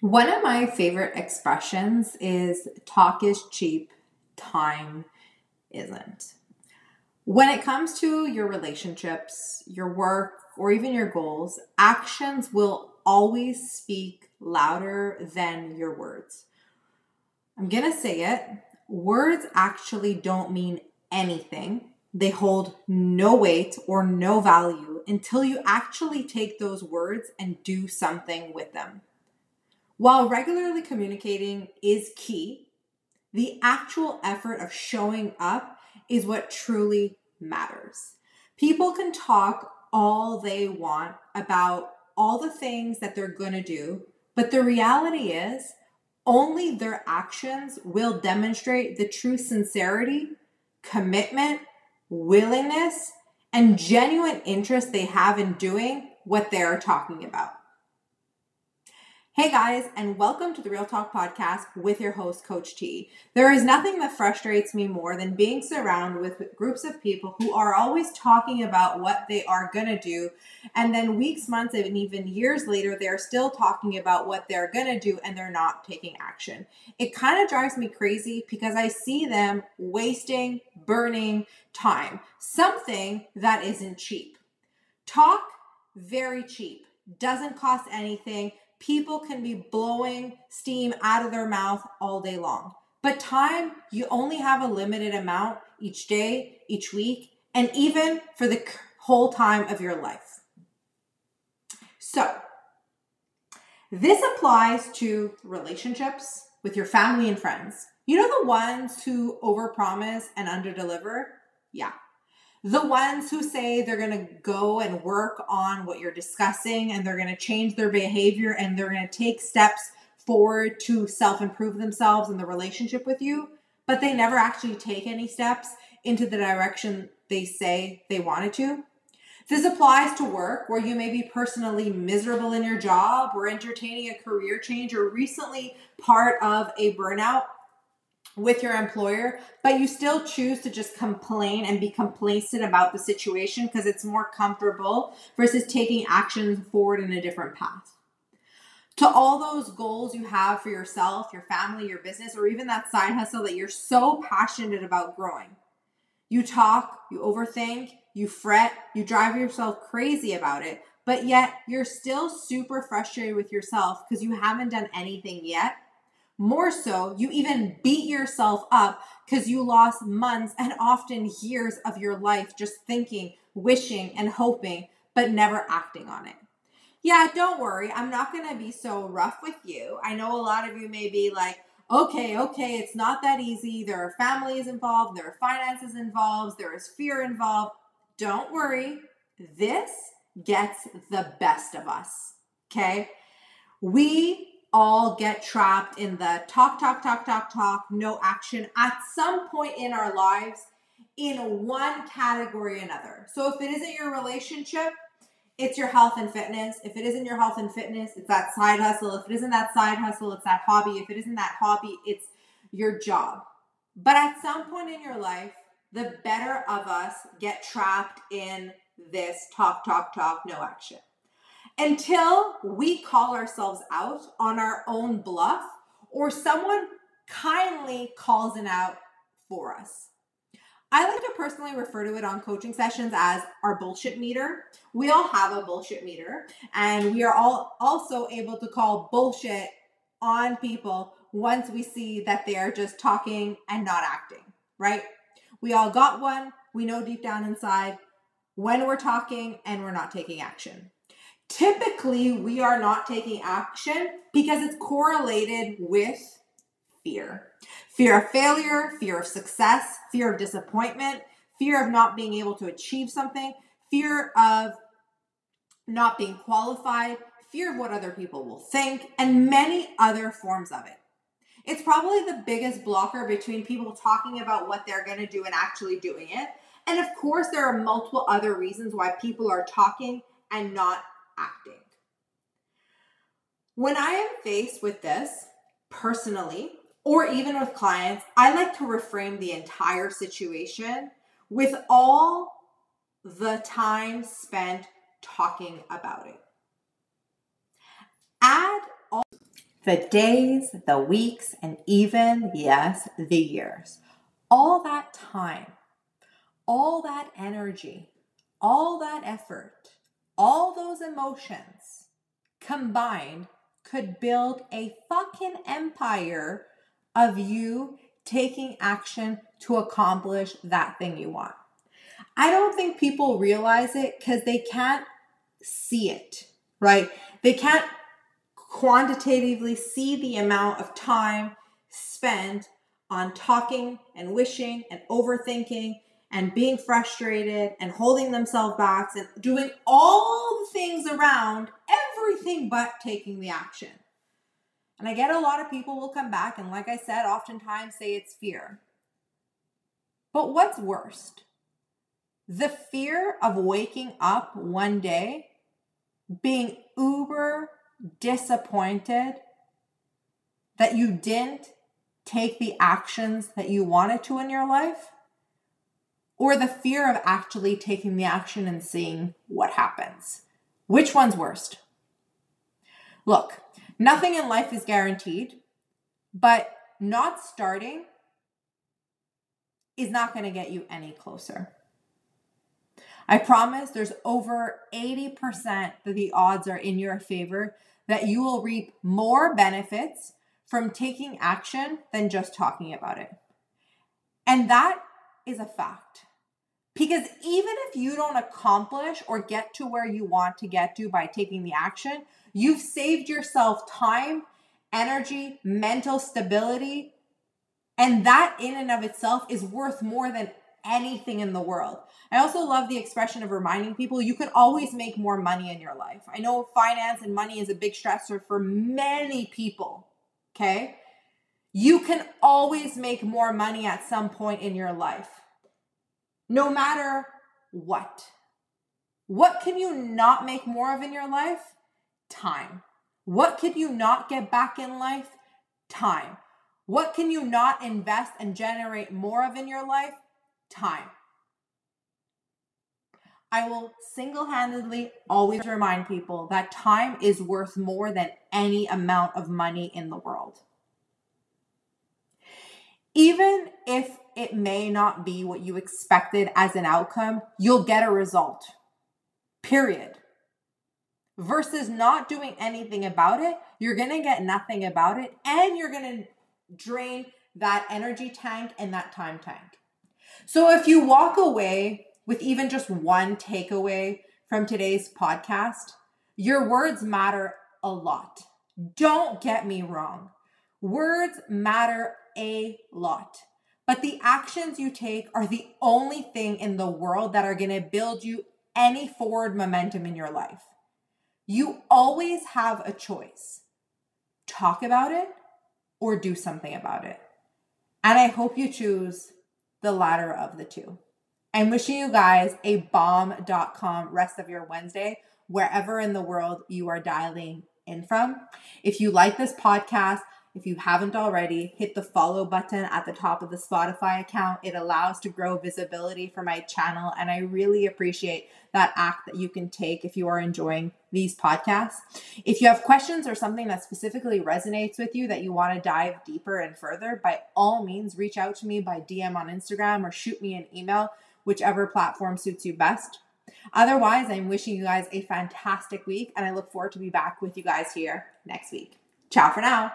One of my favorite expressions is talk is cheap, time isn't. When it comes to your relationships, your work, or even your goals, actions will always speak louder than your words. I'm going to say it. Words actually don't mean anything. They hold no weight or no value until you actually take those words and do something with them. While regularly communicating is key, the actual effort of showing up is what truly matters. People can talk all they want about all the things that they're going to do, but the reality is only their actions will demonstrate the true sincerity, commitment, willingness, and genuine interest they have in doing what they're talking about. Hey guys, and welcome to the Real Talk Podcast with your host, Coach T. There is nothing that frustrates me more than being surrounded with groups of people who are always talking about what they are going to do, and then weeks, months, and even years later, they're still talking about what they're going to do and they're not taking action. It kind of drives me crazy because I see them wasting, burning time, something that isn't cheap. Talk, very cheap, doesn't cost anything people can be blowing steam out of their mouth all day long. But time, you only have a limited amount each day, each week, and even for the whole time of your life. So, this applies to relationships with your family and friends. You know the ones who overpromise and underdeliver? Yeah, the ones who say they're going to go and work on what you're discussing and they're going to change their behavior and they're going to take steps forward to self improve themselves in the relationship with you, but they never actually take any steps into the direction they say they wanted to. This applies to work where you may be personally miserable in your job or entertaining a career change or recently part of a burnout with your employer, but you still choose to just complain and be complacent about the situation because it's more comfortable versus taking action forward in a different path. To all those goals you have for yourself, your family, your business, or even that side hustle that you're so passionate about growing. You talk, you overthink, you fret, you drive yourself crazy about it, but yet you're still super frustrated with yourself because you haven't done anything yet more so, you even beat yourself up because you lost months and often years of your life just thinking, wishing, and hoping, but never acting on it. Yeah, don't worry. I'm not going to be so rough with you. I know a lot of you may be like, okay, okay, it's not that easy. There are families involved, there are finances involved, there is fear involved. Don't worry. This gets the best of us. Okay? We all get trapped in the talk, talk, talk, talk, talk, no action at some point in our lives in one category or another. So if it isn't your relationship, it's your health and fitness. If it isn't your health and fitness, it's that side hustle. If it isn't that side hustle, it's that hobby. If it isn't that hobby, it's your job. But at some point in your life, the better of us get trapped in this talk, talk, talk, no action until we call ourselves out on our own bluff or someone kindly calls it out for us. I like to personally refer to it on coaching sessions as our bullshit meter. We all have a bullshit meter, and we are all also able to call bullshit on people once we see that they are just talking and not acting, right? We all got one. We know deep down inside when we're talking and we're not taking action typically we are not taking action because it's correlated with fear fear of failure, fear of success, fear of disappointment, fear of not being able to achieve something, fear of not being qualified, fear of what other people will think, and many other forms of it. It's probably the biggest blocker between people talking about what they're going to do and actually doing it. And of course, there are multiple other reasons why people are talking and not acting. When I am faced with this personally, or even with clients, I like to reframe the entire situation with all the time spent talking about it. Add all the days, the weeks, and even, yes, the years. All that time, all that energy, all that effort, all those emotions combined could build a fucking empire of you taking action to accomplish that thing you want. I don't think people realize it because they can't see it, right? They can't quantitatively see the amount of time spent on talking and wishing and overthinking and being frustrated and holding themselves back and doing all the things around everything but taking the action. And I get a lot of people will come back and, like I said, oftentimes say it's fear. But what's worst? The fear of waking up one day being uber disappointed that you didn't take the actions that you wanted to in your life, or the fear of actually taking the action and seeing what happens. Which one's worst? Look, nothing in life is guaranteed, but not starting is not going to get you any closer. I promise there's over 80% that the odds are in your favor that you will reap more benefits from taking action than just talking about it. And that is a fact. Because even if you don't accomplish or get to where you want to get to by taking the action, you've saved yourself time, energy, mental stability. And that in and of itself is worth more than anything in the world. I also love the expression of reminding people you can always make more money in your life. I know finance and money is a big stressor for many people. Okay. You can always make more money at some point in your life, no matter what. What can you not make more of in your life? Time. What can you not get back in life? Time. What can you not invest and generate more of in your life? time. I will single handedly always remind people that time is worth more than any amount of money in the world. Even if it may not be what you expected as an outcome, you'll get a result. Period. Versus not doing anything about it, you're gonna get nothing about it and you're gonna drain that energy tank and that time tank. So if you walk away with even just one takeaway from today's podcast, your words matter a lot. Don't get me wrong. Words matter a lot. But the actions you take are the only thing in the world that are going to build you any forward momentum in your life. You always have a choice talk about it or do something about it. And I hope you choose the latter of the two. I'm wishing you guys a bomb.com rest of your Wednesday, wherever in the world you are dialing in from. If you like this podcast, if you haven't already, hit the follow button at the top of the Spotify account. It allows to grow visibility for my channel, and I really appreciate that act that you can take if you are enjoying these podcasts. If you have questions or something that specifically resonates with you that you want to dive deeper and further, by all means, reach out to me by DM on Instagram or shoot me an email, whichever platform suits you best. Otherwise, I'm wishing you guys a fantastic week, and I look forward to be back with you guys here next week. Ciao for now.